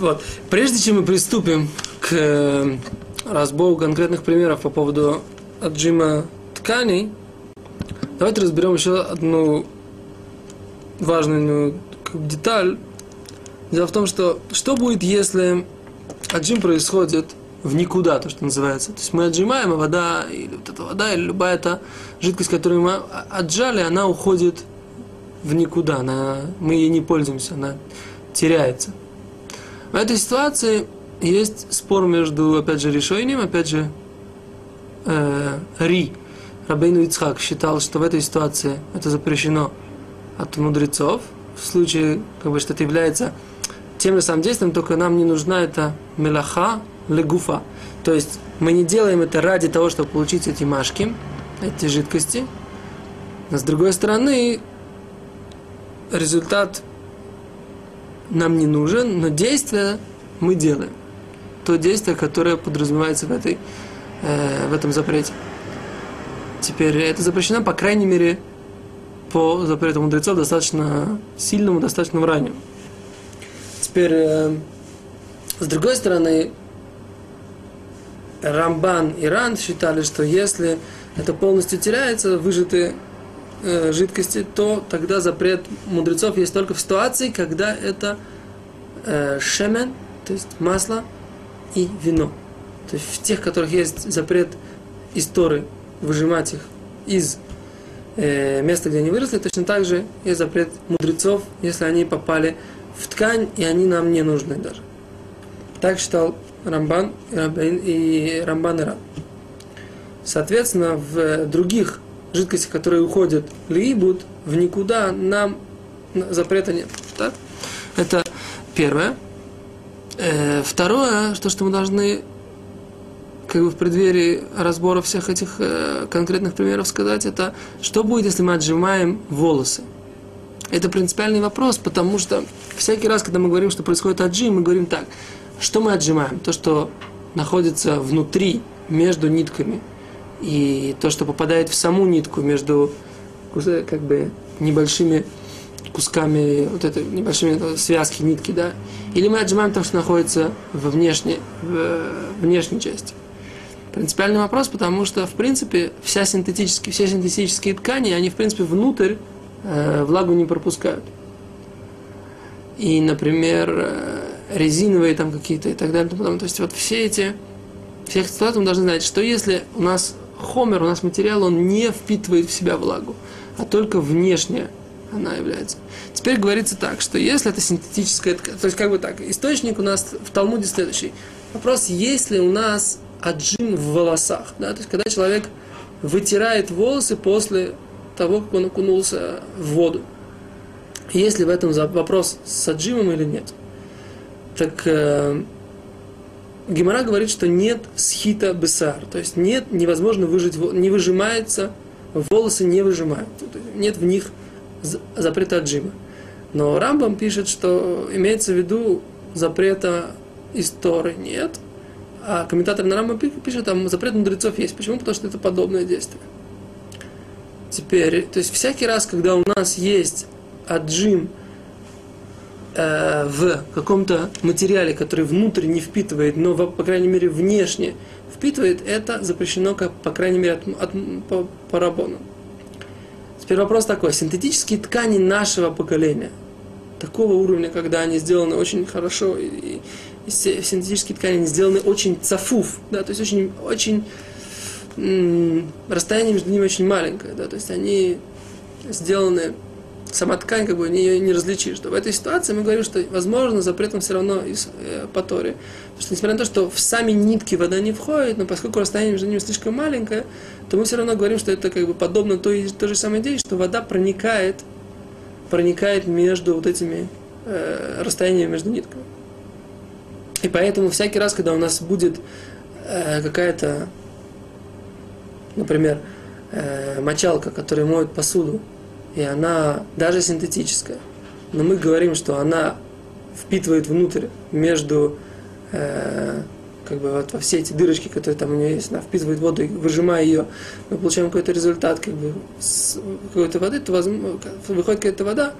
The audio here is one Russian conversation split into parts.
Вот. Прежде чем мы приступим к э, разбору конкретных примеров по поводу отжима тканей, давайте разберем еще одну важную бы, деталь. Дело в том, что что будет, если отжим происходит в никуда, то, что называется. То есть мы отжимаем, а вода, или вот эта вода, или любая эта жидкость, которую мы отжали, она уходит в никуда, она, мы ей не пользуемся, она теряется. В этой ситуации есть спор между, опять же, решением, опять же, э, Ри. Рабейну Ицхак считал, что в этой ситуации это запрещено от мудрецов, в случае, как бы, что это является тем же самым действием, только нам не нужна эта мелаха легуфа. То есть мы не делаем это ради того, чтобы получить эти машки, эти жидкости. Но с другой стороны, результат нам не нужен, но действие мы делаем. То действие, которое подразумевается в, этой, э, в этом запрете. Теперь это запрещено, по крайней мере, по запрету мудрецов достаточно сильному, достаточно раннему. Теперь, э, с другой стороны, Рамбан и Ранд считали, что если это полностью теряется, выжатые э, жидкости, то тогда запрет мудрецов есть только в ситуации, когда это э, шемен, то есть масло и вино. То есть в тех, которых есть запрет истории выжимать их из э, места, где они выросли, точно так же есть запрет мудрецов, если они попали в ткань, и они нам не нужны даже. Так считал Рамбан и Рамбан и Раб. Соответственно, в других жидкостях, которые уходят либут, в никуда нам запрета нет. Так? Это первое. Э, второе, то, что мы должны как бы в преддверии разбора всех этих э, конкретных примеров сказать, это что будет, если мы отжимаем волосы. Это принципиальный вопрос, потому что всякий раз, когда мы говорим, что происходит отжим, мы говорим так, что мы отжимаем? То, что находится внутри, между нитками, и то, что попадает в саму нитку между как бы небольшими кусками, вот этой небольшими связки нитки, да, или мы отжимаем то, что находится во внешней, в внешней части. Принципиальный вопрос, потому что, в принципе, вся синтетические, все синтетические ткани, они, в принципе, внутрь э, влагу не пропускают. И, например, э, резиновые там какие-то и так далее. То есть вот все эти, всех ситуаций мы должны знать, что если у нас хомер, у нас материал, он не впитывает в себя влагу, а только внешне она является. Теперь говорится так, что если это синтетическая ткань, то есть как бы так, источник у нас в Талмуде следующий. Вопрос, есть ли у нас отжим в волосах, да, то есть когда человек вытирает волосы после того, как он окунулся в воду. Есть ли в этом вопрос с отжимом или нет? Так э, Гемора говорит, что нет схита бесар, то есть нет, невозможно выжить, не выжимается, волосы не выжимают, нет в них запрета отжима. Но Рамбам пишет, что имеется в виду запрета истории нет, а комментатор на Рамбам пишет, там запрет мудрецов есть. Почему? Потому что это подобное действие. Теперь, то есть всякий раз, когда у нас есть отжим э, в каком-то материале, который внутрь не впитывает, но, по крайней мере, внешне впитывает, это запрещено, как, по крайней мере, от, от, по, по рабону. Теперь вопрос такой. Синтетические ткани нашего поколения, такого уровня, когда они сделаны очень хорошо, и, и синтетические ткани они сделаны очень цафуф, да, то есть очень, очень расстояние между ними очень маленькое, да, то есть они сделаны сама ткань, как бы, ее не различишь. В этой ситуации мы говорим, что, возможно, запретом все равно из, э, по Торе. Потому что, несмотря на то, что в сами нитки вода не входит, но поскольку расстояние между ними слишком маленькое, то мы все равно говорим, что это как бы подобно той, той же самой идее, что вода проникает, проникает между вот этими э, расстояниями между нитками. И поэтому всякий раз, когда у нас будет э, какая-то, например, э, мочалка, которая моет посуду, и она даже синтетическая, но мы говорим, что она впитывает внутрь между э, как бы вот во все эти дырочки, которые там у нее есть, она впитывает воду, и выжимая ее, мы получаем какой-то результат как бы какой-то воды, то возможно, выходит какая-то вода,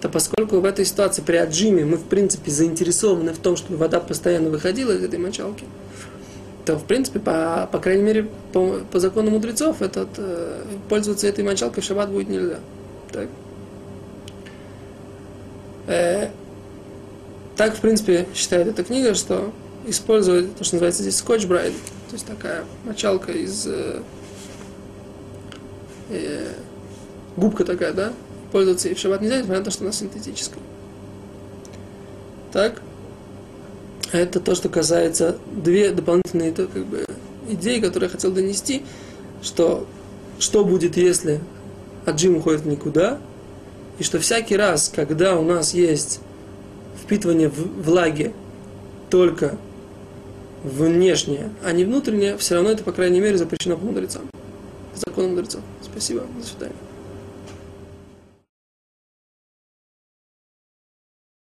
то поскольку в этой ситуации при отжиме мы, в принципе, заинтересованы в том, чтобы вода постоянно выходила из этой мочалки, то, в принципе, по, по крайней мере, по, по закону мудрецов, этот, э, пользоваться этой мочалкой в шаббат будет нельзя. Так? Э, так, в принципе, считает эта книга, что использовать то, что называется здесь скотч-брайд, то есть такая мочалка из э, э, губка такая, да, пользоваться и в шаббат нельзя, несмотря на то, что она синтетическая. Так, это то, что касается две дополнительные это, как бы, идеи, которые я хотел донести, что что будет, если отжим уходит никуда, и что всякий раз, когда у нас есть впитывание влаги только внешнее, а не внутреннее, все равно это, по крайней мере, запрещено по мудрецам. Законом мудрецов. Спасибо. До свидания.